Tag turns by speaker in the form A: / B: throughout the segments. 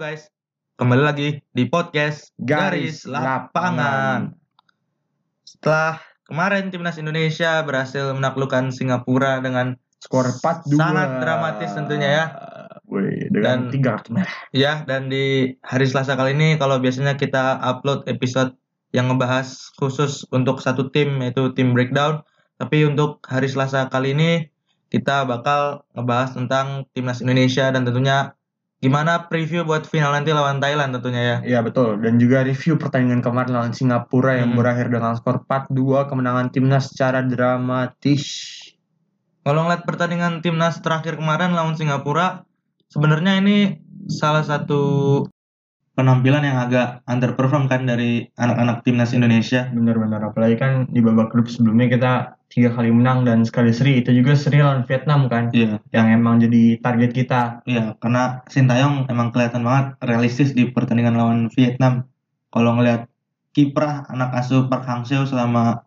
A: guys, kembali lagi di podcast
B: Garis Lapangan.
A: Setelah kemarin timnas Indonesia berhasil menaklukkan Singapura dengan
B: Skor 4-2.
A: Sangat dramatis tentunya ya.
B: Wih, dengan
A: Dan-
B: tiga kartu merah.
A: ya dan di hari Selasa kali ini kalau biasanya kita upload episode yang ngebahas khusus untuk satu tim yaitu tim breakdown, tapi untuk hari Selasa kali ini kita bakal ngebahas tentang timnas Indonesia dan tentunya gimana preview buat final nanti lawan Thailand tentunya ya.
B: Iya betul. Dan juga review pertandingan kemarin lawan Singapura yang
A: Hmm.
B: berakhir dengan skor 4-2 kemenangan timnas secara dramatis.
A: Kalau ngeliat pertandingan timnas terakhir kemarin lawan Singapura, sebenarnya ini salah satu penampilan yang agak underperform kan dari anak-anak timnas Indonesia.
B: Benar-benar apalagi kan di babak grup sebelumnya kita tiga kali menang dan sekali seri itu juga seri lawan Vietnam kan
A: Iya,
B: yang emang jadi target kita.
A: iya, karena Sintayong emang kelihatan banget realistis di pertandingan lawan Vietnam. Kalau ngeliat kiprah anak asuh Park Hang-seo selama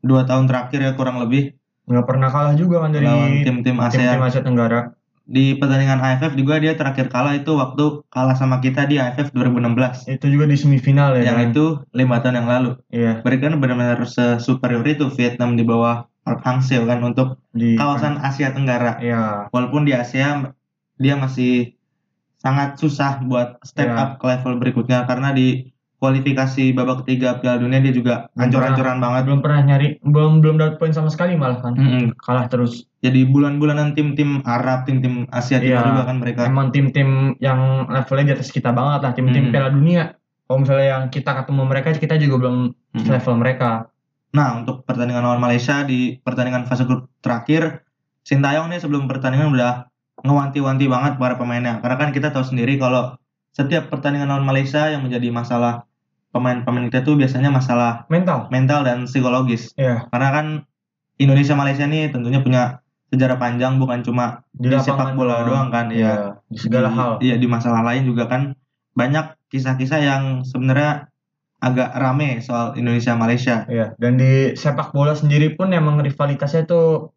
A: dua tahun terakhir ya kurang lebih
B: Nggak pernah kalah juga kan dari
A: tim-tim
B: tim-tim
A: ASEAN.
B: Asia Tenggara.
A: Di pertandingan AFF juga dia terakhir kalah itu waktu kalah sama kita di AFF 2016.
B: Itu juga di semifinal ya.
A: yang
B: kan?
A: itu lima tahun yang lalu.
B: Iya,
A: Mereka kan benar-benar superior itu Vietnam di bawah Park Hang-seo kan untuk
B: di
A: kawasan Asia Tenggara.
B: Iya,
A: Walaupun di Asia dia masih sangat susah buat step
B: Iya.
A: up ke level berikutnya karena di kualifikasi babak ketiga Piala Dunia dia juga ancur-ancuran banget.
B: belum pernah nyari belum belum dapat poin sama sekali malah kan.
A: Mm-mm.
B: Kalah terus.
A: Jadi bulan-bulanan tim-tim Arab, tim-tim Asia Timur
B: Iya.
A: juga kan mereka.
B: Emang tim-tim yang levelnya di atas kita banget lah, tim-tim
A: Hmm.
B: Piala Dunia. Kalau misalnya yang kita ketemu mereka, kita juga belum
A: Mm-mm.
B: level mereka.
A: Nah, untuk pertandingan lawan Malaysia di pertandingan fase grup terakhir, Sintayong nih sebelum pertandingan udah ngewanti-wanti banget para pemainnya. Karena kan kita tahu sendiri kalau setiap pertandingan lawan Malaysia yang menjadi masalah pemain-pemain kita tuh biasanya masalah
B: Mental.
A: mental dan psikologis.
B: Iya.
A: Karena kan Indonesia Malaysia nih tentunya punya sejarah panjang bukan cuma di, sepak
B: lapangan
A: bola doang kan,
B: Iya,
A: ya.
B: di segala
A: Di-
B: hal.
A: Iya, di masalah lain juga kan banyak kisah-kisah yang sebenarnya agak rame soal Indonesia Malaysia.
B: Iya, dan di sepak bola sendiri pun emang rivalitasnya tuh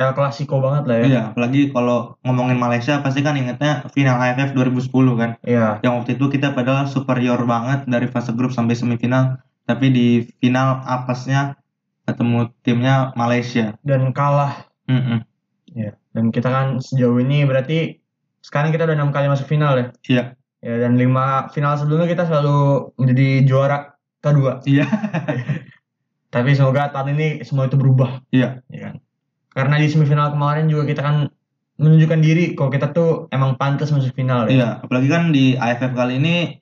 B: El Clasico banget lah ya.
A: Iya, apalagi kalau ngomongin Malaysia pasti kan ingetnya final AFF 2010 kan.
B: Iya.
A: Yang waktu itu kita padahal superior banget dari fase grup sampai semifinal, tapi di final apesnya ketemu timnya Malaysia.
B: Dan kalah.
A: Mm-mm.
B: Iya. Dan kita kan sejauh ini berarti sekarang kita udah enam kali masuk final ya.
A: Iya.
B: Ya, dan lima final sebelumnya kita selalu menjadi juara kedua.
A: Iya.
B: Tapi semoga tahun ini semua itu berubah.
A: Iya.
B: ya kan? Karena di semifinal kemarin juga kita kan menunjukkan diri kalau kita tuh emang pantas masuk final ya.
A: Iya, apalagi kan di AFF kali ini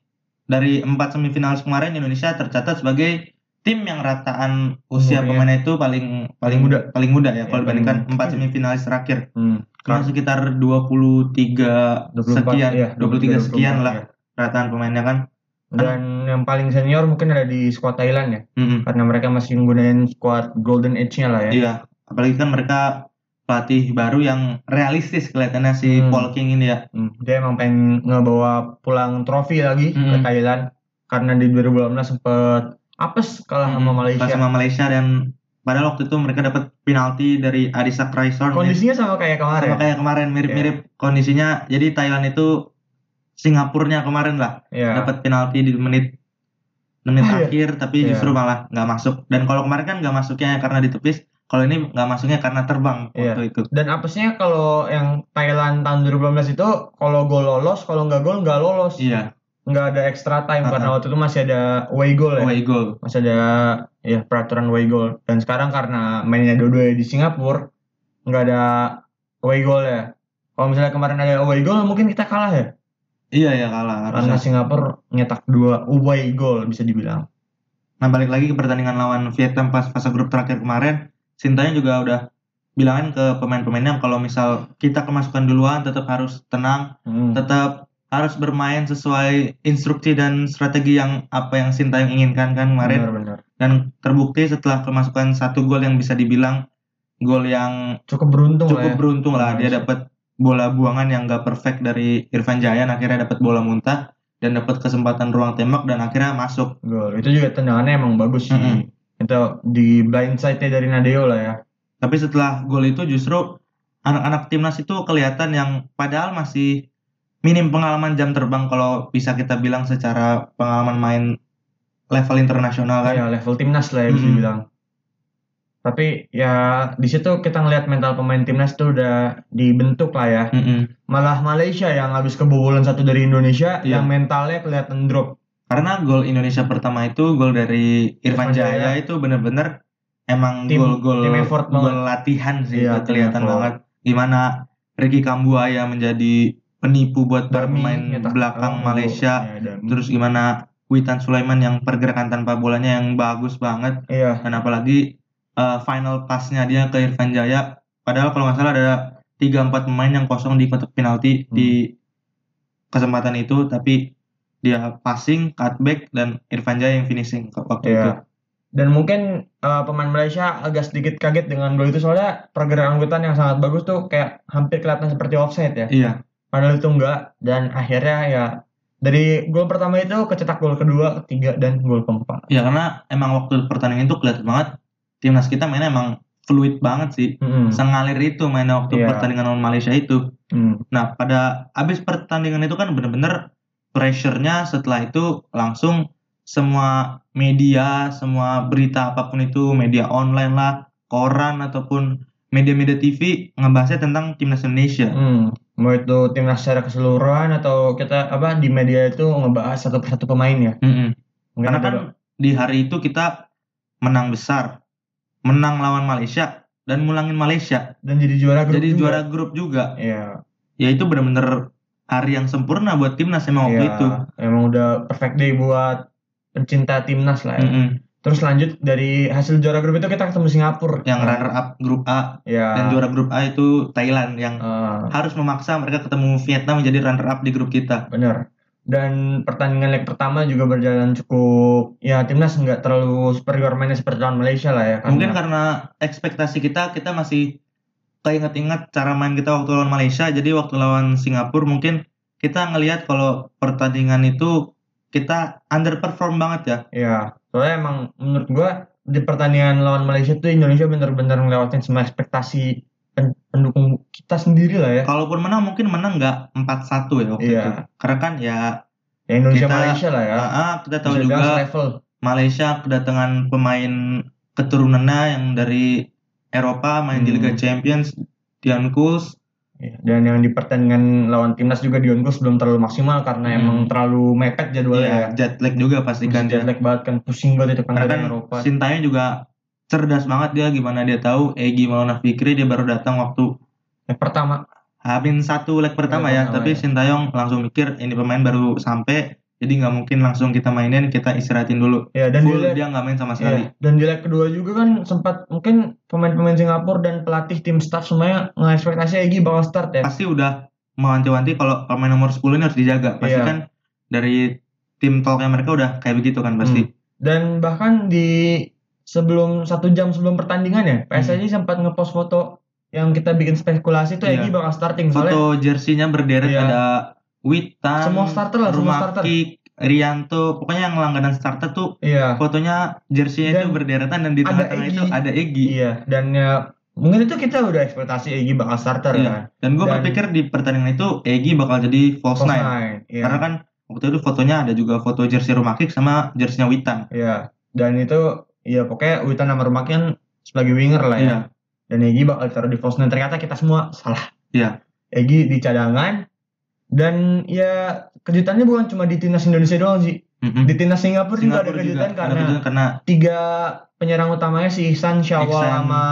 A: dari empat semifinal kemarin Indonesia tercatat sebagai tim yang rataan usia
B: Umurnya.
A: pemainnya itu paling paling
B: muda.
A: paling muda ya
B: Iya,
A: kalau
B: paling
A: dibandingkan empat semifinalis terakhir.
B: Hmm.
A: Karena sekitar 23
B: 24,
A: sekian,
B: iya,
A: 23 sekian
B: 24,
A: lah
B: ya.
A: rataan pemainnya kan.
B: Dan yang paling senior mungkin ada di squad Thailand ya.
A: Mm-mm.
B: Karena mereka masih menggunakan squad Golden Age-nya lah ya.
A: Iya, apalagi kan mereka pelatih baru yang realistis kelihatannya si
B: Hmm.
A: Paul King ini ya.
B: Hmm, Dia emang pengen ngebawa pulang trofi lagi ke
A: Hmm.
B: Thailand. Karena di 2018 sempet apes kalah sama
A: Mm-mm.
B: Malaysia.
A: Pas sama Malaysia dan padahal waktu itu mereka dapat penalti dari Adisa Kraison. ya.
B: Kondisinya sama kayak kemarin.
A: sama kayak kemarin mirip-mirip kondisinya jadi Thailand itu Singapurnya kemarin lah
B: Iya.
A: dapat penalti di menit menit
B: Ah, iya.
A: akhir tapi
B: Iya.
A: justru malah nggak masuk dan kalau kemarin kan nggak masuknya karena ditepis kalau ini nggak masuknya karena terbang
B: Iya.
A: waktu itu
B: Dan apesnya kalau yang Thailand tahun 2018 itu kalau gol lolos, kalau nggak gol nggak lolos.
A: iya
B: Nggak ada extra time
A: Uh-uh.
B: karena waktu itu masih ada away goal ya.
A: away goal
B: Masih ada ya peraturan away goal. Dan sekarang karena mainnya dua-dua di Singapura nggak ada away goal ya. Kalau misalnya kemarin ada away goal mungkin kita kalah ya.
A: iya ya kalah
B: Karena
A: harusnya
B: Singapura nyetak dua away goal bisa dibilang.
A: nah balik lagi ke pertandingan lawan Vietnam pas fase grup terakhir kemarin Sintayong juga udah bilangin ke pemain-pemainnya kalau misal kita kemasukan duluan tetap harus tenang
B: Hmm.
A: tetap harus bermain sesuai instruksi dan strategi yang apa yang Sintayong inginkan kan kemarin
B: Benar-benar.
A: dan terbukti setelah kemasukan satu gol yang bisa dibilang gol yang
B: Cukup beruntung lah
A: cukup
B: ya.
A: beruntung lah dia
B: Nice.
A: dapat bola buangan yang gak perfect dari Irfan Jayan akhirnya dapat bola muntah dan dapat kesempatan ruang tembak dan akhirnya masuk
B: Gol. Itu juga tendangannya emang bagus sih.
A: Mm-mm.
B: Itu di blind side-nya dari Nadeo lah ya.
A: tapi setelah gol itu justru anak-anak timnas itu kelihatan yang padahal masih minim pengalaman jam terbang kalau bisa kita bilang secara pengalaman main level internasional kan.
B: ya level timnas lah ya bisa
A: Mm-mm.
B: dibilang tapi ya di situ kita ngelihat mental pemain timnas tuh udah dibentuk lah ya
A: Mm-mm.
B: malah Malaysia yang habis kebobolan satu dari Indonesia
A: Iya.
B: yang mentalnya kelihatan drop
A: Karena gol Indonesia pertama itu gol dari Irfan Jaya
B: Jaya.
A: itu bener-bener emang gol-gol gol latihan sih
B: Iya,
A: kelihatan banget gimana Ricky Kambuaya menjadi penipu buat para
B: Dami
A: pemain belakang
B: gol.
A: Malaysia.
B: Ya.
A: Terus gimana Witan Sulaiman yang pergerakan tanpa bolanya yang bagus banget
B: iya
A: dan apalagi uh, final pass-nya dia ke Irfan Jaya padahal kalau nggak salah ada 3 4 pemain yang kosong di kotak penalti
B: Hmm.
A: di kesempatan itu tapi dia passing, cutback dan Irfan Jaya yang finishing waktu itu.
B: Iya. Dan mungkin uh, pemain Malaysia agak sedikit kaget dengan gol itu soalnya pergerakan Witan yang sangat bagus tuh kayak hampir kelihatan seperti offside ya.
A: Iya,
B: Padahal itu enggak dan akhirnya ya dari gol pertama itu kecetak gol kedua, ketiga dan gol keempat.
A: ya karena emang waktu pertandingan itu kelihatan banget timnas kita mainnya emang fluid banget sih.
B: Mm-mm.
A: Sengalir itu mainnya waktu
B: Iya.
A: pertandingan lawan Malaysia itu.
B: Hmm.
A: Nah, pada habis pertandingan itu kan bener-bener pressure-nya setelah itu langsung semua media, semua berita apa pun itu, media online lah, koran ataupun media-media TV ngebahasnya tentang timnas Indonesia.
B: Hmm. Mau itu timnas secara keseluruhan atau kita apa di media itu ngebahas satu persatu pemain ya. Mungkin
A: Karena
B: ada-
A: kan di hari itu kita menang besar, menang lawan Malaysia dan mulangin Malaysia,
B: dan jadi juara grup
A: jadi
B: juga.
A: juara grup juga.
B: Iya.
A: Ya itu bener-bener hari yang sempurna buat timnas emang waktu
B: Iya,
A: itu.
B: Emang udah perfect day buat pencinta timnas lah ya.
A: Mm-mm.
B: Terus lanjut dari hasil juara grup itu kita ketemu Singapura.
A: Yang runner up grup A
B: Ya.
A: dan juara grup A itu Thailand yang
B: eh,
A: harus memaksa mereka ketemu Vietnam menjadi runner up di grup kita.
B: bener. Dan pertandingan leg pertama juga berjalan cukup ya timnas nggak terlalu superior mainnya seperti lawan Malaysia lah ya. Karena,
A: Mungkin karena ekspektasi kita kita masih keinget-inget cara main kita waktu lawan Malaysia. Jadi waktu lawan Singapura mungkin kita ngelihat kalau pertandingan itu kita underperform banget ya.
B: ya soalnya emang menurut gua di pertandingan lawan Malaysia tuh Indonesia bener-bener ngelewatin semua ekspektasi pen- pendukung kita sendiri lah ya.
A: Kalaupun menang mungkin menang nggak 4-1 ya waktu
B: Iya.
A: itu. Karena kan ya
B: Ya Indonesia
A: Kita-
B: Malaysia lah ya.
A: ah, kita tahu
B: Bisa
A: juga
B: selevel.
A: Malaysia kedatangan pemain keturunannya yang dari Eropa main di
B: Hmm.
A: Liga Champions, Dian Kuls,
B: Iya, Dan yang di pertandingan lawan timnas juga Dion Kus belum terlalu maksimal karena
A: Hmm.
B: emang terlalu mepet jadwalnya
A: Iya,
B: ya.
A: jet lag juga pastikan
B: Masih
A: dia.
B: jet lag banget kan pusing banget itu kan dari
A: kan
B: Eropa.
A: Sintayong juga cerdas banget dia gimana dia tahu Egi Maulana Fikri dia baru datang waktu
B: Yang pertama
A: Habis satu leg pertama
B: Leg
A: ya,
B: pertama
A: tapi
B: ya.
A: Sintayong langsung mikir ini pemain baru sampai, jadi nggak mungkin langsung kita mainin, kita istirahatin dulu.
B: ya dan
A: Full
B: di leg,
A: dia nggak main sama
B: iya,
A: sekali.
B: dan di leg kedua juga kan sempat mungkin pemain-pemain Singapura dan pelatih tim staff semuanya ngekspektasi Egi bakal start ya.
A: Pasti udah mewanti-wanti kalau pemain nomor 10 ini harus dijaga. Pasti
B: Iya.
A: kan dari tim talknya mereka udah kayak begitu kan pasti.
B: Dan bahkan di sebelum satu jam sebelum pertandingan ya, PSSI sempat ngepost foto yang kita bikin spekulasi tuh
A: Hmm.
B: Egi bakal starting soalnya
A: Foto jersinya berderet
B: Iya.
A: ada Witan,
B: Semua starter lah, semua starter.
A: Rianto, pokoknya yang langganan starter tuh
B: iya
A: fotonya jersinya itu berderetan dan di tengah-tengah itu ada Egi.
B: iya dan ya mungkin itu kita udah ekspektasi Egi bakal starter
A: Iya.
B: kan.
A: Dan gue berpikir di pertandingan itu Egi bakal jadi false
B: False
A: nine.
B: nine, iya.
A: Karena kan waktu itu fotonya ada juga foto jersey Rumakik sama jersinya Witan.
B: Iya. Dan itu ya pokoknya Witan sama Rumaki kan sebagai winger lah ya.
A: Iya.
B: Dan Egi bakal taruh di false nine. Ternyata kita semua salah.
A: Iya.
B: Egi di cadangan. Dan ya kejutannya bukan cuma di timnas Indonesia doang sih.
A: Mm-mm.
B: Di timnas Singapura, juga ada
A: Singapura
B: kejutan
A: ada
B: karena
A: karena
B: tiga penyerang utamanya si Ihsan, Syawal
A: Ihsan.
B: sama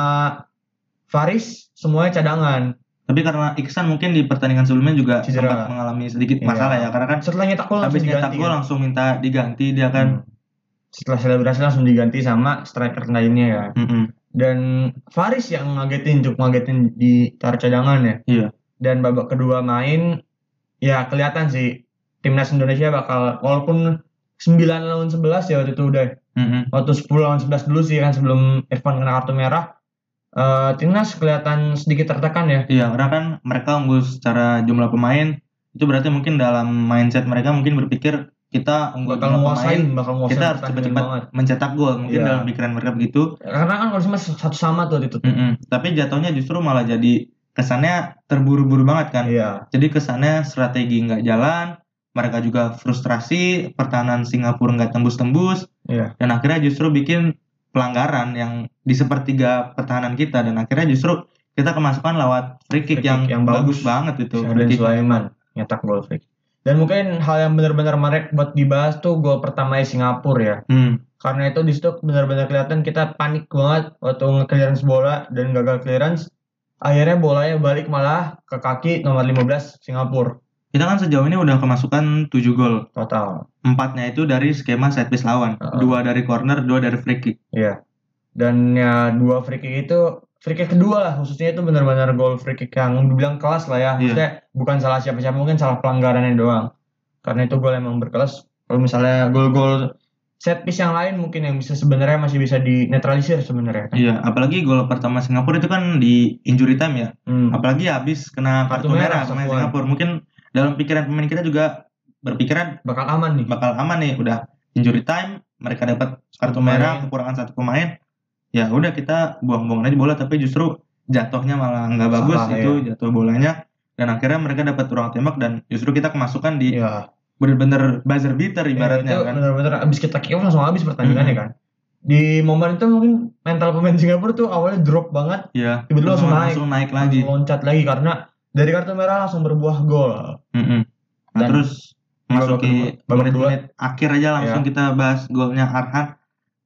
B: Faris semuanya cadangan.
A: tapi karena Iksan mungkin di pertandingan sebelumnya juga
B: Cedera.
A: sempat mengalami sedikit
B: Iya.
A: masalah ya karena kan
B: Setelah nyetak gol
A: habis nyetak gol
B: kan?
A: langsung minta diganti dia kan.
B: Hmm. Setelah selebrasi langsung diganti sama striker lainnya ya.
A: Mm-mm.
B: Dan Faris yang ngagetin, cukup ngagetin di taruh cadangan ya.
A: Iya.
B: Dan babak kedua main, ya kelihatan sih timnas Indonesia bakal walaupun 9 lawan 11 ya waktu itu udah.
A: Mm-mm.
B: Waktu 10 lawan 11 dulu sih kan sebelum Irfan kena kartu merah. eh, timnas kelihatan sedikit tertekan ya.
A: Iya, karena kan mereka unggul secara jumlah pemain. Itu berarti mungkin dalam mindset mereka mungkin berpikir kita unggul
B: Bakal nguasain,
A: pemain,
B: bakal nguasain
A: kita harus cepat-cepat mencetak gol. Mungkin
B: Iya.
A: dalam pikiran mereka begitu.
B: Karena kan kondisinya satu sama tuh itu.
A: Mm-mm. Tapi jatuhnya justru malah jadi kesannya terburu-buru banget kan.
B: Iya.
A: Jadi kesannya strategi nggak jalan, mereka juga frustrasi, pertahanan Singapura nggak tembus-tembus,
B: Iya.
A: dan akhirnya justru bikin pelanggaran yang di sepertiga pertahanan kita dan akhirnya justru kita kemasukan lewat free kick,
B: Free kick
A: yang,
B: yang
A: bagus,
B: bagus.
A: banget itu. Kick.
B: Sulaiman nyetak gol free. kick. Dan mungkin hal yang benar-benar menarik buat dibahas tuh gol pertama Singapura ya.
A: Hmm,
B: Karena itu di situ benar-benar kelihatan kita panik banget waktu nge-clearance bola dan gagal clearance. Akhirnya bolanya balik malah ke kaki nomor 15 Singapura
A: kita kan sejauh ini udah kemasukan 7 gol.
B: total.
A: Empatnya itu dari skema set piece lawan,
B: Heeh.
A: dua dari corner, dua dari free kick.
B: Iya. Dan ya dua free kick itu free kick kedua lah khususnya itu benar-benar gol free kick yang dibilang kelas lah ya.
A: Iya.
B: Maksudnya bukan salah siapa-siapa mungkin salah pelanggarannya doang. Karena itu gol emang berkelas. Kalau misalnya gol-gol set piece yang lain mungkin yang bisa sebenarnya masih bisa dinetralisir sebenarnya kan.
A: Iya, apalagi gol pertama Singapura itu kan di injury time ya.
B: Hmm.
A: Apalagi habis kena kartu,
B: Kartu
A: merah
B: merah,
A: pemain. Singapura. Mungkin dalam pikiran pemain kita juga berpikiran
B: Bakal aman nih.
A: bakal aman nih, udah injury time, mereka dapat kartu
B: Satu
A: merah,
B: pemain.
A: kekurangan satu pemain. Ya udah kita buang-buang aja bola tapi justru jatuhnya malah nggak bagus
B: Salah,
A: itu jatuh bolanya dan akhirnya mereka dapat ruang tembak dan justru kita kemasukan di
B: Iya.
A: Bener-bener buzzer beater
B: Iya,
A: ibaratnya
B: itu
A: kan.
B: benar-benar abis kita kick off langsung habis pertandingannya kan. Di momen itu mungkin mental pemain Singapura tuh awalnya drop banget,
A: Iya.
B: tiba-tiba langsung naik.
A: langsung naik lagi.
B: langsung loncat lagi karena dari kartu merah langsung berbuah gol.
A: Mm-mm. Nah,
B: Dan
A: terus masuki
B: babak
A: menit-menit akhir aja langsung
B: Iya.
A: kita bahas golnya Arhan.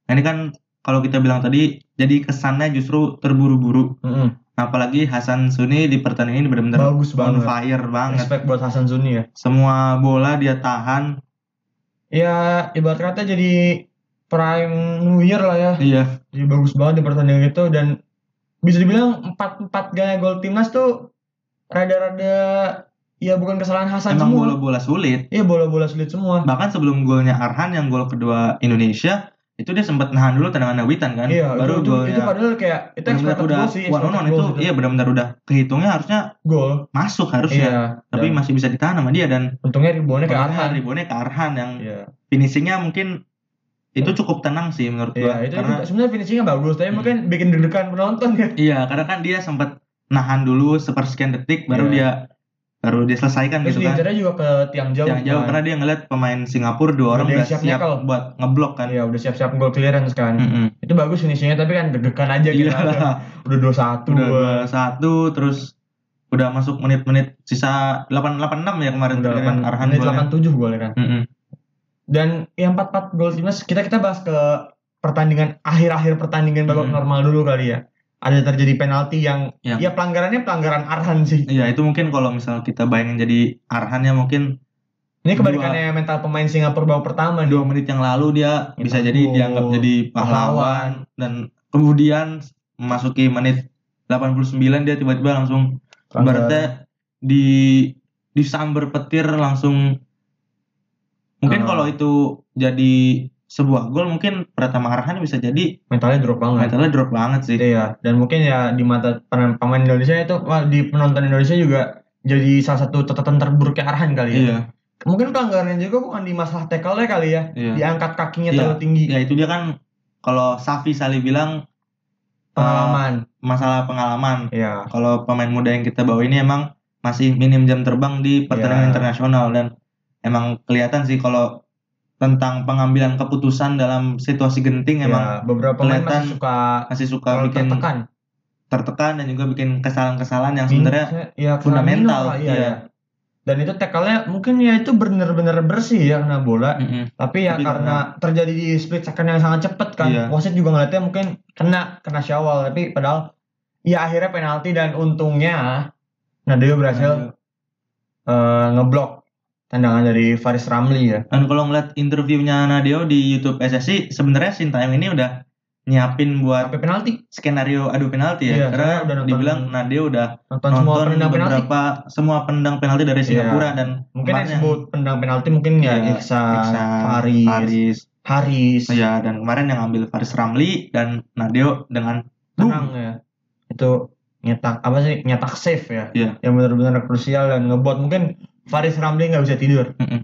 A: Nah, ini kan kalau kita bilang tadi jadi kesannya justru terburu-buru.
B: Mm-mm.
A: Apalagi Hasan Suni di pertandingan ini benar-benar
B: Bagus
A: on
B: banget.
A: fire banget.
B: Respect buat Hasan Suni ya.
A: Semua bola dia tahan.
B: Ya ibarat kata jadi prime New Year lah ya.
A: Iya,
B: Jadi bagus banget di pertandingan itu dan bisa dibilang empat empat gaya gol timnas tuh rada-rada ya bukan kesalahan Hasan
A: emang
B: semua.
A: bola-bola sulit.
B: Iya bola-bola sulit semua.
A: Bahkan sebelum golnya Arhan yang gol kedua Indonesia, itu dia sempat nahan dulu tendangan Witan kan.
B: Iya,
A: Baru
B: itu, itu,
A: golnya
B: itu padahal kayak itu expected
A: udah
B: goal sih,
A: one on itu
B: goal
A: iya benar-benar udah kehitungnya harusnya
B: gol.
A: masuk harusnya.
B: Iya.
A: Tapi
B: dan
A: masih bisa ditahan sama dia dan
B: untungnya ribonnya ke Arhan.
A: Ribonnya ke Arhan yang
B: Iya.
A: finishingnya mungkin itu cukup tenang sih menurut gua
B: Iya, itu,
A: karena
B: itu sebenarnya finishingnya bagus, tapi
A: Hmm.
B: mungkin bikin deg-degan penonton ya.
A: iya karena kan dia sempat nahan dulu sepersekian detik baru
B: Iya.
A: dia baru dia selesaikan
B: Terus
A: gitu kan
B: diincernya juga ke tiang jauh.
A: yang jauh
B: kan.
A: karena dia ngeliat pemain Singapura dua orang
B: Udah
A: udah
B: siap
A: siap,
B: nyekel.
A: buat ngeblok kan
B: Iya, udah siap-siap gol clearance kan.
A: Mm-mm.
B: Itu bagus finishingnya, tapi kan deg-degan aja gitu.
A: iya lah
B: Udah 2-1.
A: udah dua satu terus udah masuk menit-menit sisa 8 86 ya kemarin
B: Udah
A: kan
B: 8,
A: Arhan
B: menit
A: golnya
B: 87 golnya kan.
A: Mm-mm.
B: Dan yang 4-4 gol timnas, kita kita bahas ke pertandingan akhir-akhir pertandingan babak
A: Hmm.
B: normal dulu kali ya. Ada terjadi penalti yang
A: Yang-
B: ya pelanggarannya pelanggaran Arhan sih.
A: iya itu mungkin kalau misal kita bayangin jadi Arhan ya mungkin
B: Ini kebalikannya mental pemain Singapura babak pertama nih.
A: dua menit yang lalu dia bisa jadi dianggap jadi pahlawan dan kemudian memasuki menit 89 dia tiba-tiba langsung ibaratnya di disamber petir langsung mungkin
B: Ah.
A: kalau itu jadi sebuah gol mungkin Pratama Arhan bisa jadi
B: mentalnya drop banget.
A: mentalnya drop banget sih
B: Iya, dan mungkin ya di mata pemain Indonesia itu di penonton Indonesia juga jadi salah satu catatan terburuknya Arhan kali ya.
A: iya
B: Mungkin pelanggarannya juga bukan di masalah tackle-nya kali ya.
A: iya
B: Diangkat kakinya
A: Iya.
B: terlalu tinggi.
A: ya itu dia kan kalau Safi Sali bilang
B: Pengalaman.
A: masalah pengalaman
B: Iya.
A: kalau pemain muda yang kita bawa ini emang masih minim jam terbang di pertandingan
B: Ya.
A: internasional dan emang kelihatan sih kalau tentang pengambilan keputusan dalam situasi genting emang
B: Ya, beberapa pemain masih suka
A: masih suka bikin
B: tertekan.
A: tertekan dan juga bikin kesalahan-kesalahan yang sebenarnya
B: ya,
A: fundamental,
B: Firmino lah, iya,
A: iya.
B: ya. Dan itu tackle-nya mungkin ya itu benar-benar bersih ya kena bola.
A: mm-mm,
B: Tapi ya
A: Tapi
B: karena terjadi di split second yang sangat cepat kan.
A: Iya.
B: Wasit juga ngeliatnya mungkin kena kena syawal tapi padahal ya akhirnya penalti dan untungnya Nadeo berhasil eh, ngeblok tendangan dari Faris Ramli ya.
A: dan kalau ngeliat interviewnya Nadeo di YouTube SSI sebenarnya Sintayong ini udah nyiapin buat
B: Sampai penalti
A: skenario adu penalti ya
B: Iya,
A: karena
B: udah nonton-
A: dibilang Nadeo udah
B: nonton, semua
A: nonton
B: penalti.
A: beberapa semua pendang penalti dari
B: Iya.
A: Singapura dan
B: Mungkin yang disebut pendang penalti mungkin ya
A: Iya,
B: Iksan,
A: Iksan,
B: Faris,
A: Haris
B: Haris.
A: ya dan kemarin yang ambil Faris Ramli dan Nadeo dengan
B: Tenang ya. Itu nyetak apa sih? Nyetak save ya.
A: Iya.
B: Yang benar-benar krusial dan ngebuat mungkin Faris Ramli nggak bisa tidur.
A: Mm-mm.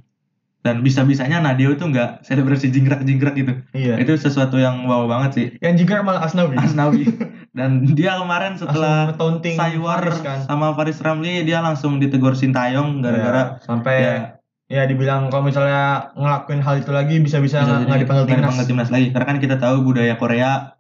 A: dan bisa-bisanya Nadeo tuh nggak selebrasi jingkrak-jingkrak gitu
B: Iya.
A: itu sesuatu yang wow banget sih
B: Yang juga malah Asnawi.
A: Asnawi dan dia kemarin setelah Saywar
B: Faris kan.
A: sama Faris Ramli dia langsung ditegur Sintayong gara-gara
B: Ya, sampai
A: ya,
B: ya dibilang kalau misalnya ngelakuin hal itu lagi bisa-bisa
A: bisa
B: nggak dipanggil timnas.
A: dipanggil timnas lagi karena kan kita tahu budaya Korea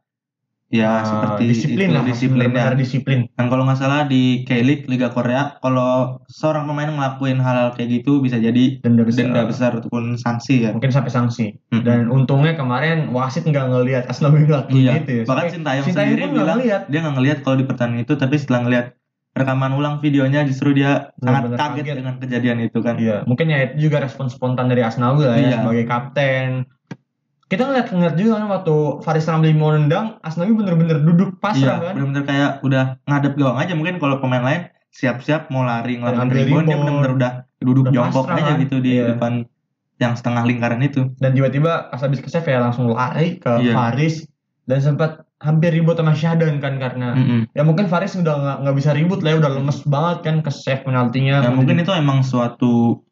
A: ya
B: Ah,
A: seperti
B: disiplin
A: itu
B: lah,
A: disiplinnya
B: benar-benar disiplin.
A: dan kalau nggak salah di K-League Liga Korea kalau seorang pemain ngelakuin hal kayak gitu bisa jadi
B: Denda besar.
A: denda besar ataupun sanksi ya
B: Mungkin sampai sanksi.
A: Mm-mm.
B: Dan untungnya kemarin wasit nggak ngelihat Asnawi ngelakuin
A: Iya.
B: gitu ya.
A: bahkan Sintayong sendiri
B: pun
A: bilang
B: ngeliat.
A: dia nggak ngelihat kalau di pertandingan itu tapi setelah ngelihat rekaman ulang videonya justru dia sangat
B: Benar-benar
A: kaget,
B: kaget.
A: dengan kejadian itu kan
B: Iya, mungkin ya itu juga respon spontan dari Asnawi lah ya
A: Iya.
B: sebagai kapten. Kita ngeliat ngeliat juga kan waktu Faris Ramli mau nendang, Asnawi bener-bener duduk pasrah
A: iya
B: kan.
A: benar-benar kayak udah ngadep gawang aja mungkin kalau pemain lain siap-siap mau lari ngelakuin rebound dia benar-benar udah duduk
B: Udah
A: jongkok
B: pasrah
A: aja
B: kan.
A: gitu di
B: Iya.
A: depan yang setengah lingkaran itu
B: Dan tiba-tiba pas habis ke save ya langsung lari ke
A: Iya.
B: Faris dan sempat hampir ribut sama Syahdan kan karena
A: Mm-mm.
B: ya mungkin Faris udah nggak bisa ribut lah ya udah lemes banget kan ke save penaltinya.
A: Ya mungkin itu emang suatu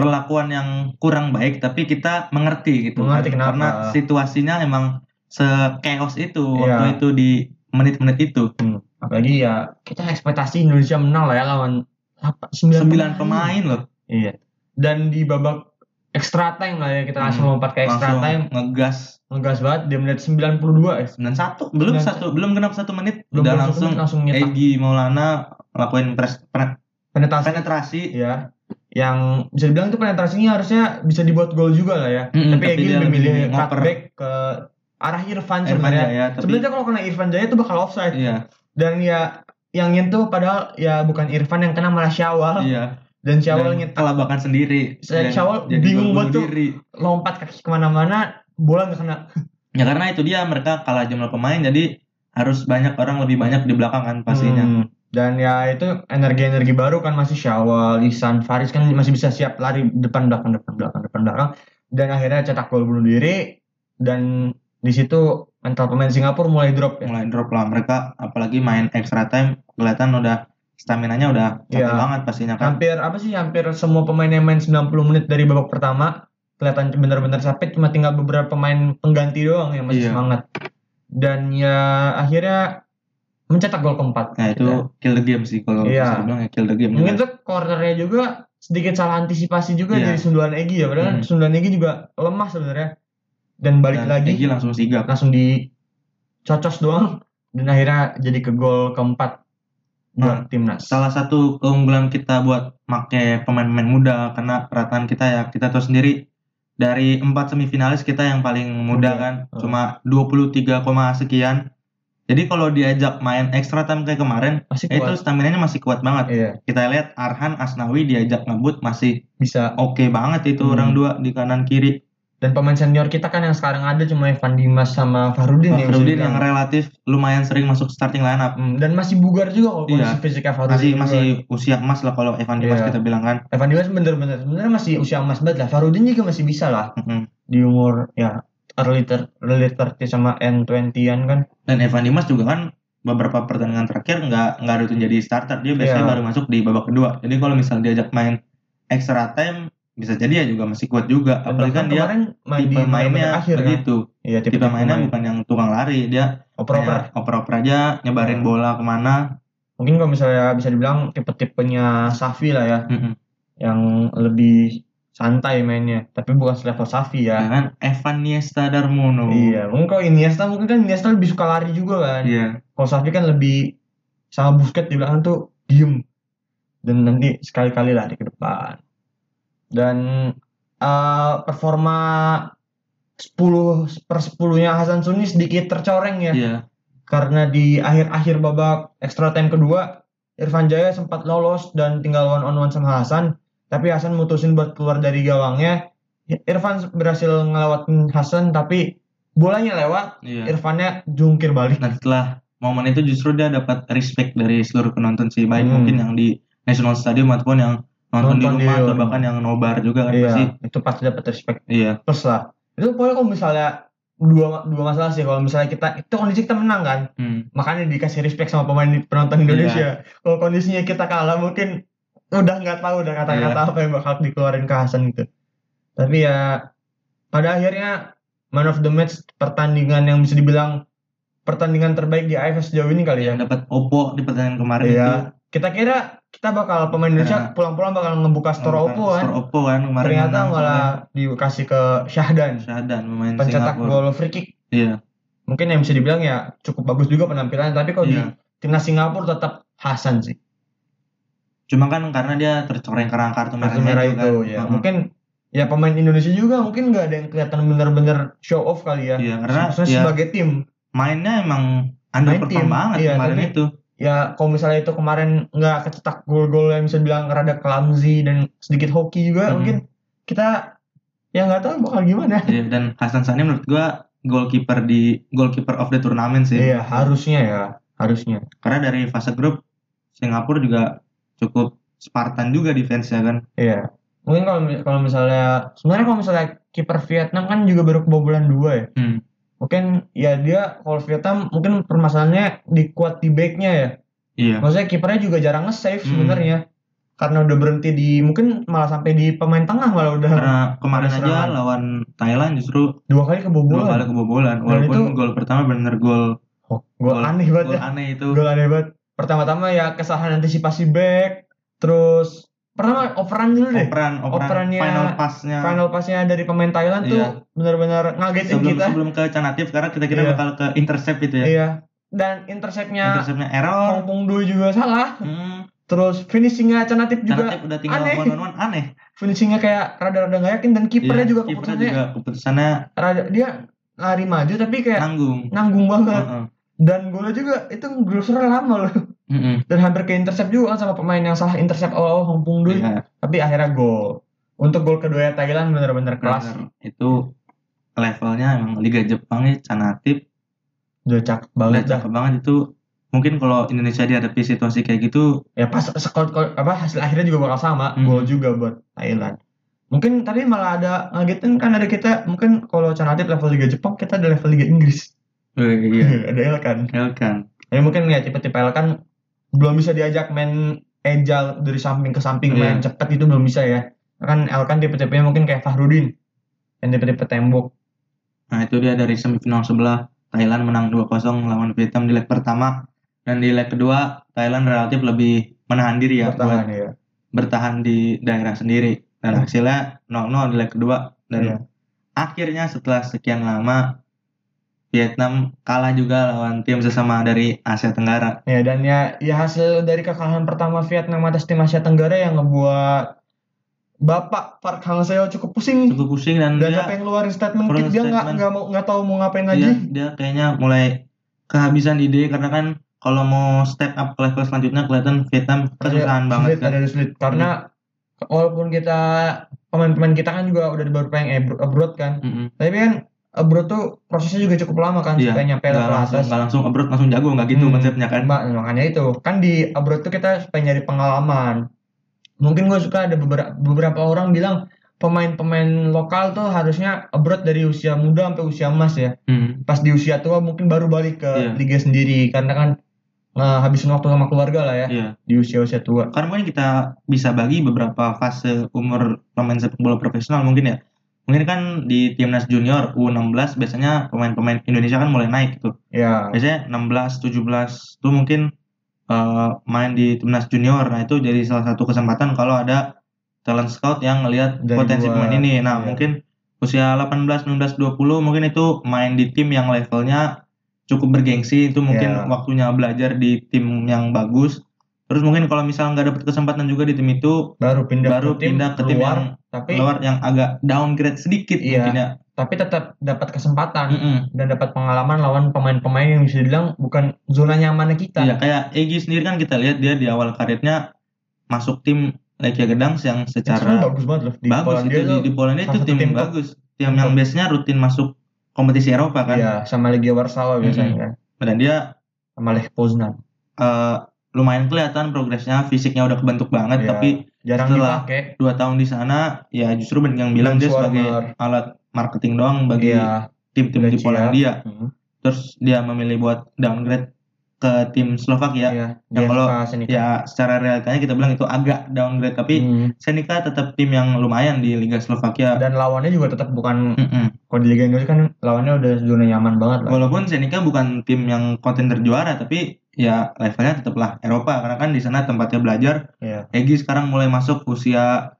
A: perlakuan yang kurang baik tapi kita mengerti gitu
B: Mengerti
A: kan. karena situasinya emang se-chaos itu waktu
B: Iya.
A: itu di menit-menit itu
B: Hmm, apalagi ya kita ekspektasi Indonesia menang lah ya lawan apa, 9,
A: 9 pemain loh
B: Iya. Dan di babak extra time lah ya kita langsung
A: Hmm,
B: lompat ke extra
A: langsung
B: time
A: ngegas
B: ngegas banget di menit 92 ya.
A: 91 belum
B: 91.
A: satu belum genap satu menit
B: Belum
A: udah langsung
B: langsung langsung nyetak
A: Egi Maulana lakuin pres, pre-
B: penetrasi
A: penetrasi
B: ya. Yang bisa dibilang itu penetrasinya harusnya bisa dibuat gol juga lah ya.
A: Mm-mm,
B: tapi
A: tapi
B: Egi
A: dia
B: lebih milih cutback ke arah Irfan sebenarnya.
A: Jaya tapi
B: Sebenarnya kalau kena Irfan Jaya itu bakal offside.
A: iya
B: Dan ya yang nyentuh padahal ya bukan Irfan yang kena malah Syawal
A: iya
B: dan Syawal nyetak
A: kelabakan sendiri
B: Saya Syawal bingung banget tuh. lompat kaki ke mana-mana bola nggak kena
A: Ya karena itu dia mereka kalah jumlah pemain jadi harus banyak orang lebih banyak di belakang kan pastinya.
B: Hmm, Dan ya itu energi-energi baru kan masih Syawal, Ihsan, Faris kan masih bisa siap lari depan belakang depan belakang depan belakang dan akhirnya cetak gol bunuh diri dan di situ mental pemain Singapura mulai drop ya.
A: Mulai drop lah mereka apalagi main extra time kelihatan udah stamina-nya udah capek
B: Iya.
A: banget pastinya kan.
B: Hampir apa sih hampir semua pemain yang main 90 menit dari babak pertama kelihatan benar-benar capek cuma tinggal beberapa pemain pengganti doang yang masih
A: Iya.
B: semangat. Dan ya akhirnya mencetak gol keempat.
A: Nah itu kill the game sih kalau
B: Iya.
A: bisa dibilang ya kill the game.
B: Mungkin tuh cornernya juga sedikit salah antisipasi juga
A: Iya.
B: dari sundulan Egi ya. Padahal
A: Hmm.
B: sundulan Egi juga lemah sebenarnya. Dan balik
A: Dan
B: lagi
A: Egi langsung sigap.
B: langsung dicocos doang dan akhirnya jadi ke gol keempat buat timnas.
A: Salah satu keunggulan kita buat make pemain-pemain muda karena perhatian kita ya kita tahu sendiri dari empat semifinalis kita yang paling muda
B: Muda.
A: kan
B: Hmm.
A: cuma 23, koma sekian. Jadi kalau diajak main extra time kayak kemarin
B: Masih
A: itu stamina-nya masih kuat banget.
B: Iya,
A: Kita lihat Arhan Asnawi diajak ngebut masih
B: bisa.
A: oke banget itu
B: Hmm.
A: orang dua di kanan kiri.
B: Dan pemain senior kita kan yang sekarang ada cuma Evan Dimas sama Farudin ya,
A: Farudin
B: dibilang.
A: yang relatif lumayan sering masuk starting lineup.
B: Hmm, dan masih bugar juga kalau kondisi
A: Iya.
B: fisiknya Farudin.
A: Masih
B: juga.
A: masih usia emas lah kalau Evan Dimas
B: Iya.
A: kita bilang kan.
B: Evan Dimas bener-bener sebenarnya masih usia emas banget lah. Farudin juga masih bisa lah
A: Mm-mm.
B: di umur ya early, ter early 30 sama N20-an kan.
A: Dan Evan Dimas juga kan beberapa pertandingan terakhir nggak nggak rutin jadi starter dia biasanya
B: Iya.
A: baru masuk di babak kedua jadi kalau misalnya diajak main extra time bisa jadi ya juga masih kuat juga
B: Dan
A: apalagi kan dia
B: main
A: tipe mainnya
B: akhir kan.
A: begitu
B: Iya,
A: tipe, mainnya bukan yang tukang lari dia
B: oper-oper.
A: oper-oper aja nyebarin
B: Hmm.
A: bola ke mana
B: Mungkin kalau misalnya bisa dibilang tipe-tipenya Safi lah ya,
A: Mm-mm.
B: yang lebih santai mainnya, tapi bukan selevel Safi
A: ya
B: ya.
A: kan Evan Niesta Darmono
B: Iya, mungkin kalau Iniesta mungkin kan Iniesta lebih suka lari juga kan.
A: Iya.
B: Kalau Safi kan lebih sama Busquets di belakang tuh diem dan nanti sekali-kali lari ke depan. Dan eh, performa 10 per 10-nya Hasan Suni sedikit tercoreng ya.
A: iya
B: Karena di akhir-akhir babak extra time kedua Irfan Jaya sempat lolos dan tinggal one on one sama Hasan, tapi Hasan mutusin buat keluar dari gawangnya. Irfan berhasil ngelewatin Hasan tapi bolanya lewat,
A: iya
B: Irfannya jungkir balik.
A: Nah setelah momen itu justru dia dapat respect dari seluruh penonton sih baik
B: Hmm.
A: mungkin yang di National Stadium ataupun yang nonton, di
B: Nonton di
A: rumah atau bahkan yang nobar juga kan pasti
B: Iya, itu pasti dapat respect
A: iya
B: plus lah. Itu pokoknya kalau misalnya dua dua masalah sih kalau misalnya kita itu kondisi kita menang kan,
A: Hmm.
B: makanya dikasih respect sama pemain penonton Indonesia. Kalau kondisinya kita kalah mungkin udah nggak tahu udah kata-kata apa yang bakal dikeluarin ke Hasan gitu. Tapi ya pada akhirnya man of the match pertandingan yang bisa dibilang pertandingan terbaik di AFF sejauh ini kali ya.
A: dapat Oppo di pertandingan kemarin itu
B: Iya. Kita kira kita bakal pemain Indonesia
A: Nah.
B: pulang-pulang bakal ngebuka store Oppo kan.
A: Store Oppo kan kemarin
B: Ternyata malah dikasih ke Syahdan,
A: Syahdan pemain
B: pencetak
A: Singapura.
B: gol free kick.
A: Iya.
B: Mungkin yang bisa dibilang ya cukup bagus juga penampilannya, tapi kalau
A: Iya.
B: di timnas Singapura tetap Hasan sih.
A: Cuma kan karena dia tercoreng karena kartu
B: Kartu
A: merahnya
B: merah
A: itu
B: itu
A: kan.
B: ya.
A: Heeh.
B: Mungkin ya pemain Indonesia juga mungkin nggak ada yang kelihatan bener-bener show off kali ya.
A: Iya, karena
B: Maksudnya
A: ya
B: sebagai tim
A: mainnya emang underperform
B: tim,
A: banget
B: iya,
A: kemarin
B: tapi-
A: itu.
B: ya kalau misalnya itu kemarin nggak kecetak gol-gol yang bisa bilang rada clumsy dan sedikit hoki juga
A: Mhm.
B: mungkin kita ya nggak tahu bakal gimana
A: Iya, dan Hasan Sani menurut gua goalkeeper di goalkeeper of the tournament sih.
B: iya harusnya ya harusnya
A: Karena dari fase grup Singapura juga cukup Spartan juga defense-nya kan.
B: iya mungkin kalau kalau misalnya sebenarnya kalau misalnya kiper Vietnam kan juga baru kebobolan dua ya
A: Hmm.
B: mungkin ya dia kalau Vietnam mungkin permasalahannya di kuat di backnya ya
A: Iya.
B: maksudnya kipernya juga jarang nge-save
A: Hmm.
B: sebenarnya karena udah berhenti di mungkin malah sampai di pemain tengah malah udah
A: Karena kemarin aja lawan Thailand justru
B: dua kali
A: dua
B: kebobolan
A: kali kebobolan.
B: Dan
A: Walaupun
B: itu-
A: gol pertama bener gol
B: Oh, gol aneh banget
A: gol
B: ya.
A: aneh itu.
B: Gol aneh banget. Pertama-tama ya kesalahan antisipasi back, terus pertama operan dulu deh.
A: Operan, operan
B: Operannya-
A: final pass-nya.
B: Final passnya dari pemain Thailand tuh
A: Iya.
B: benar-benar ngagetin
A: sebelum
B: kita.
A: sebelum ke Canatif karena kita kira
B: Iya.
A: bakal ke intercept itu ya.
B: Iya. Dan interceptnya
A: Interceptnya error.
B: Hong Pung Do juga salah.
A: Hmm.
B: Terus finishingnya Canatif juga
A: Canatif udah tinggal
B: aneh.
A: one on one aneh.
B: finishingnya kayak rada-rada nggak yakin dan kipernya
A: Iya,
B: juga keputusannya
A: juga keputusannya
B: rada dia lari maju tapi kayak
A: nanggung.
B: nanggung banget.
A: Heeh.
B: Dan golnya juga itu grosor lama loh.
A: Mm-mm.
B: Dan hampir ke intercept juga kan sama pemain yang salah intercept awal Hong Pung.
A: Iya,
B: tapi akhirnya gol untuk gol kedua Thailand benar-benar kelas
A: bener. Itu levelnya emang Liga Jepang ya Canatif
B: udah cakep
A: udah
B: banget dah
A: cakep banget itu. Mungkin kalau Indonesia dihadapi situasi kayak gitu,
B: ya pas skor skor- apa hasil akhirnya juga bakal sama
A: Hmm.
B: gol juga buat Thailand mungkin tadi malah ada ngagetin kan ada kita mungkin kalau Canatif level Liga Jepang kita ada level Liga Inggris
A: eh, iya,
B: ada Elkan
A: Elkan.
B: ya mungkin ya tipe-tipe Elkan belum bisa diajak main agile dari samping ke samping
A: Iya.
B: main cepet itu belum bisa ya. Kan Elkan tipe-tipenya mungkin kayak Fahrudin yang tipe-tipe tembok.
A: Nah itu dia dari semifinal sebelah. Thailand menang 2-0 lawan Vietnam di leg pertama. Dan di leg kedua Thailand relatif lebih menahan diri ya
B: bertahan
A: buat
B: ya
A: bertahan di daerah sendiri. Dan hasilnya 0-0 di leg kedua. Dan
B: Iya.
A: akhirnya setelah sekian lama Vietnam kalah juga lawan tim sesama dari Asia Tenggara.
B: Ya dan ya ya hasil dari kekalahan pertama Vietnam atas tim Asia Tenggara yang ngebuat Bapak Park Hang Seo cukup pusing
A: Cukup pusing dan,
B: dan
A: dia
B: sampai ngeluarin statement
A: keluarin
B: dia nggak nggak mau nggak tahu mau ngapain
A: dia,
B: lagi.
A: dia kayaknya mulai kehabisan ide karena kan kalau mau step up ke level selanjutnya kelihatan Vietnam kesusahan
B: Ada
A: banget
B: sulit,
A: kan.
B: ada sulit karena walaupun kita pemain-pemain kita kan juga udah yang abro- abroad kan,
A: Mm-mm.
B: tapi kan abroad tuh prosesnya juga cukup lama kan
A: Iya,
B: supaya nyampe level
A: langsung,
B: atas.
A: nggak langsung abroad langsung jago nggak gitu
B: Hmm.
A: konsepnya kan.
B: Mbak, makanya itu kan di abroad tuh kita supaya nyari pengalaman. Mungkin gue suka ada beberapa beberapa orang bilang pemain-pemain lokal tuh harusnya abroad dari usia muda sampai usia emas ya.
A: Hmm.
B: Pas di usia tua mungkin baru balik ke
A: Iya.
B: liga sendiri karena kan habisin waktu sama keluarga lah ya
A: Iya.
B: di usia-usia tua.
A: Karena mungkin kita bisa bagi beberapa fase umur pemain sepak bola profesional mungkin ya. Mungkin kan di timnas junior U16 biasanya pemain-pemain Indonesia kan mulai naik tuh.
B: Ya,
A: Biasanya 16, 17 tuh mungkin eh, main di timnas junior. Nah, itu jadi salah satu kesempatan kalau ada talent scout yang ngelihat potensi
B: luar,
A: pemain ini. Nah,
B: iya.
A: mungkin usia 18, 19, 20 mungkin itu main di tim yang levelnya cukup bergengsi. Itu mungkin
B: Iya.
A: waktunya belajar di tim yang bagus. Terus mungkin kalau misalnya nggak dapet kesempatan juga di tim itu,
B: baru pindah
A: baru
B: ke tim
A: pindah ke tim
B: luar,
A: yang
B: tapi
A: keluar yang agak downgrade sedikit
B: Iya.
A: mungkin ya.
B: tapi tetap dapat kesempatan
A: Mm-mm.
B: dan dapat pengalaman lawan pemain-pemain yang bisa dibilang bukan zona nyamannya kita.
A: Iya, kayak Egi sendiri kan kita lihat dia di awal karirnya masuk tim Legia Gdansk yang secara
B: sebenarnya bagus banget loh di
A: bagus
B: Polandia
A: itu di, di Polandia itu tim,
B: tim
A: bagus. Tim yang biasanya rutin masuk kompetisi Eropa kan.
B: Iya, sama Legia Warsawa biasanya kan.
A: Dan dia
B: Sama Lech Poznan.
A: eh, lumayan kelihatan progresnya, fisiknya udah kebentuk banget,
B: Iya.
A: tapi
B: Jarang
A: Setelah-
B: dipakai.
A: dua tahun di sana ya justru banyak yang bilang dia sebagai alat marketing doang bagi
B: Iya.
A: tim-tim di. Polandia.
B: Hmm.
A: Terus dia memilih buat downgrade ke tim Slovakia.
B: Iya,
A: Yang kalau. Ya secara realitanya kita bilang itu agak downgrade tapi
B: Hmm.
A: Senica tetap tim yang lumayan di Liga Slovakia.
B: Dan lawannya juga tetap bukan
A: Mm-mm.
B: kalau di Liga Inggris kan lawannya udah zona nyaman banget lah.
A: Walaupun Senica bukan tim yang kontender juara tapi ya levelnya tetaplah Eropa karena kan di sana tempatnya belajar.
B: Iya.
A: Egi sekarang mulai masuk usia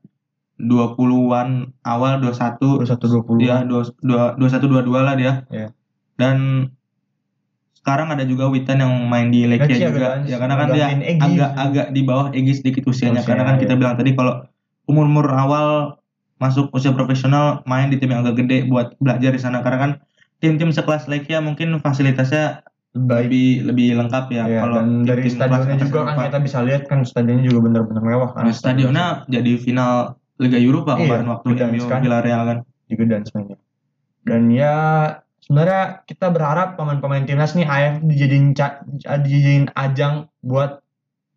A: 20-an awal 21
B: 21 20.
A: dia 21 22 lah dia.
B: Iya.
A: Dan sekarang ada juga Witan yang main di Lechia juga.
B: Gdansk,
A: Ya karena kan dia agak agak di bawah Egi sedikit usianya
B: Usia,
A: karena kan kita
B: iya.
A: bilang tadi kalau umur-umur awal masuk usia profesional main di tim yang agak gede buat belajar di sana karena kan tim-tim sekelas Lechia mungkin fasilitasnya
B: Baik.
A: lebih lebih lengkap ya
B: Iya,
A: kalau
B: dan dari stadionnya juga kan kita bisa lihat kan stadionnya juga benar-benar mewah kan.
A: Nah, stadionnya jadi final Liga Eropa
B: Iya,
A: kemarin waktu MU
B: kan.
A: Villarreal kan.
B: di mainnya. Dan ya sebenarnya kita berharap pemain-pemain timnas nih AF dijadiin dijadiin ajang buat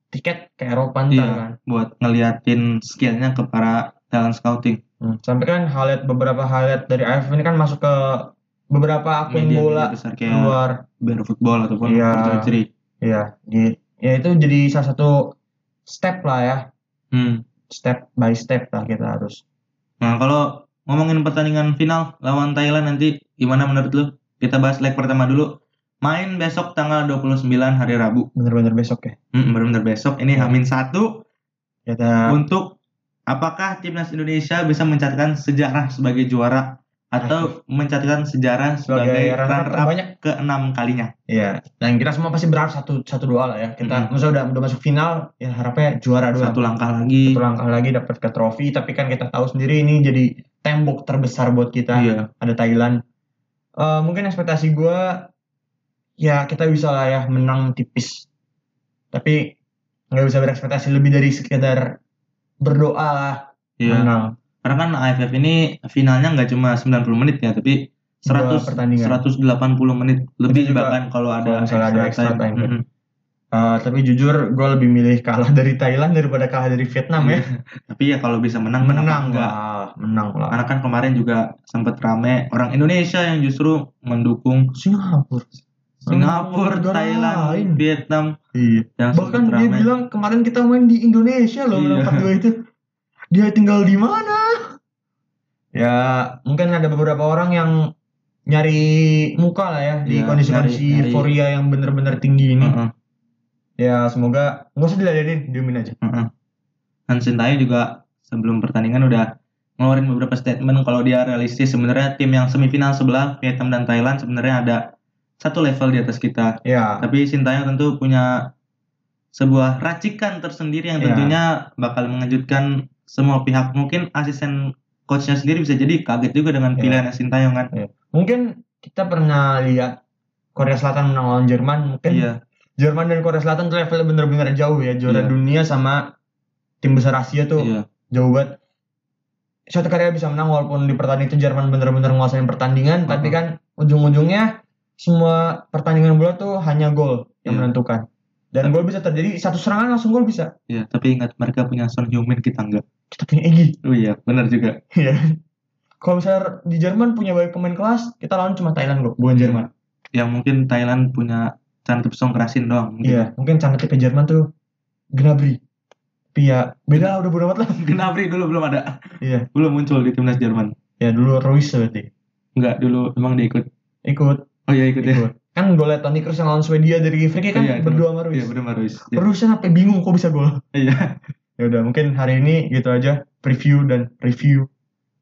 B: tiket ke Eropa ntar
A: Iya.
B: kan.
A: buat ngeliatin skillnya ke para talent scouting
B: Hmm, Sampai kan highlight beberapa highlight dari AF ini kan masuk ke beberapa akun
A: media,
B: bola
A: besar kayak
B: luar.
A: Bear Football ataupun
B: Iya.
A: Virtual
B: Iya, di, ya itu jadi salah satu step lah ya,
A: Hmm.
B: step by step lah kita harus.
A: Nah kalau ngomongin pertandingan final lawan Thailand nanti gimana menurut lu? Kita bahas leg pertama dulu. Main besok tanggal 29 hari Rabu.
B: Bener-bener besok ya.
A: Hmm, benar-benar besok. Ini
B: Iya.
A: Hamin satu
B: Kita
A: untuk apakah timnas Indonesia bisa mencatatkan sejarah sebagai juara atau mencatatkan sejarah sebagai,
B: sebagai runner
A: up
B: terbanyak
A: ke enam kalinya.
B: Iya, dan kita semua pasti berharap satu satu dua lah ya. Kita
A: Mm.
B: maksudnya udah udah masuk final, ya harapnya juara dua.
A: Satu langkah lagi.
B: Satu langkah lagi dapat ke trofi, tapi kan kita tahu sendiri ini jadi tembok terbesar buat kita.
A: Iya.
B: Ada Thailand. Eh, mungkin ekspektasi gua ya kita bisa lah ya menang tipis. Tapi nggak bisa berekspektasi lebih dari sekedar berdoa lah
A: Iya.
B: menang.
A: Karena kan AFF ini finalnya nggak cuma 90 menit ya, tapi
B: Dua
A: 100
B: pertandingan.
A: 180 menit lebih
B: juga
A: bahkan kalau ada
B: kalau misalnya ada extra time.
A: Mhm.
B: Eh, tapi jujur gue lebih milih kalah dari Thailand daripada kalah dari Vietnam ya.
A: Tapi ya kalau bisa menang
B: Menang lah, menang lah.
A: Karena kan kemarin juga sempat rame orang Indonesia yang justru mendukung
B: Singapura.
A: Singapura, Thailand,
B: lain.
A: Vietnam
B: Iya. Bahkan dia bilang kemarin kita main di Indonesia loh
A: Iya.
B: menang 4-2 itu. Dia tinggal di mana? Ya, mungkin ada beberapa orang yang nyari muka lah ya di
A: Iya,
B: kondisi-kondisi euforia yang bener-bener tinggi ini.
A: Heeh,
B: Ya, semoga nggak usah diladenin, diemin aja.
A: heeh. Dan Sintayong juga sebelum pertandingan udah ngeluarin beberapa statement kalau dia realistis sebenarnya tim yang semifinal sebelah Vietnam dan Thailand sebenarnya ada satu level di atas kita.
B: Ya,
A: Tapi Sintayong tentu punya sebuah racikan tersendiri yang
B: Iya.
A: tentunya bakal mengejutkan semua pihak. Mungkin asisten coachnya sendiri bisa jadi kaget juga dengan
B: Iya.
A: pilihan Sintayong kan.
B: mungkin kita pernah lihat Korea Selatan menang lawan Jerman, mungkin
A: Iya,
B: Jerman dan Korea Selatan tuh levelnya bener-bener jauh ya, juara
A: Iya.
B: dunia sama tim besar Asia tuh
A: iya,
B: jauh banget. Suatu karya bisa menang walaupun di pertandingan itu Jerman bener-bener nguasain pertandingan,
A: Uh-huh.
B: tapi kan ujung-ujungnya semua pertandingan bola tuh hanya gol yang
A: Iya.
B: menentukan. Dan gol bisa terjadi satu serangan langsung gol bisa.
A: iya. Tapi ingat mereka punya Son Heung-min kita enggak.
B: Kita punya Egi.
A: Oh iya, benar juga.
B: Iya. Kalau misalnya di Jerman punya banyak pemain kelas, kita lawan cuma Thailand kok, bukan Jerman.
A: Yang mungkin Thailand punya Cantik Song kerasin doang. mungkin.
B: Iya, mungkin cantiknya Jerman tuh Gnabry. Tapi ya beda lah, udah bodo amat lah.
A: Gnabry dulu belum ada.
B: Iya.
A: Belum muncul di timnas Jerman.
B: Ya dulu Ruiz berarti.
A: Enggak, dulu emang dia ikut.
B: Ikut,
A: Oh iya ikut ya.
B: Kan golnya Toni Kroos yang lawan Swedia dari free kick kan
A: Iya,
B: berdua sama
A: Iya,
B: Ruiz.
A: benar Ruiz. Iya.
B: Ruiznya sampai bingung kok bisa gol.
A: Iya.
B: Ya udah, mungkin hari ini gitu aja preview dan review.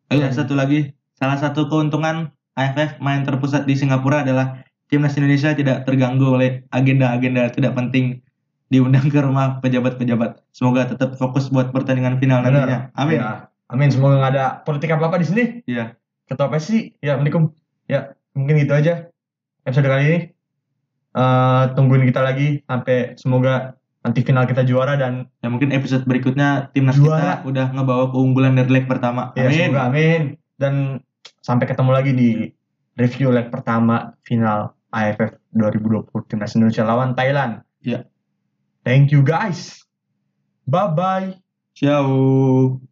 A: Oh iya, satu lagi. Salah satu keuntungan AFF main terpusat di Singapura adalah timnas Indonesia tidak terganggu oleh agenda-agenda tidak penting diundang ke rumah pejabat-pejabat. Semoga tetap fokus buat pertandingan final
B: Benar.
A: nantinya. Amin.
B: Ya, amin. Semoga nggak ada politik apa-apa di sini.
A: Iya.
B: Ketua PSI, ya Assalamualaikum. Ya, mungkin gitu aja episode kali ini. Eh, tungguin kita lagi sampai semoga nanti final kita juara dan
A: Ya mungkin episode berikutnya timnas
B: Juara.
A: kita udah ngebawa keunggulan dari leg pertama.
B: ya
A: Amin.
B: semoga amin dan sampai ketemu lagi di review leg pertama final AFF 2020 timnas Indonesia lawan Thailand.
A: Ya.
B: Thank you guys. Bye bye.
A: Ciao.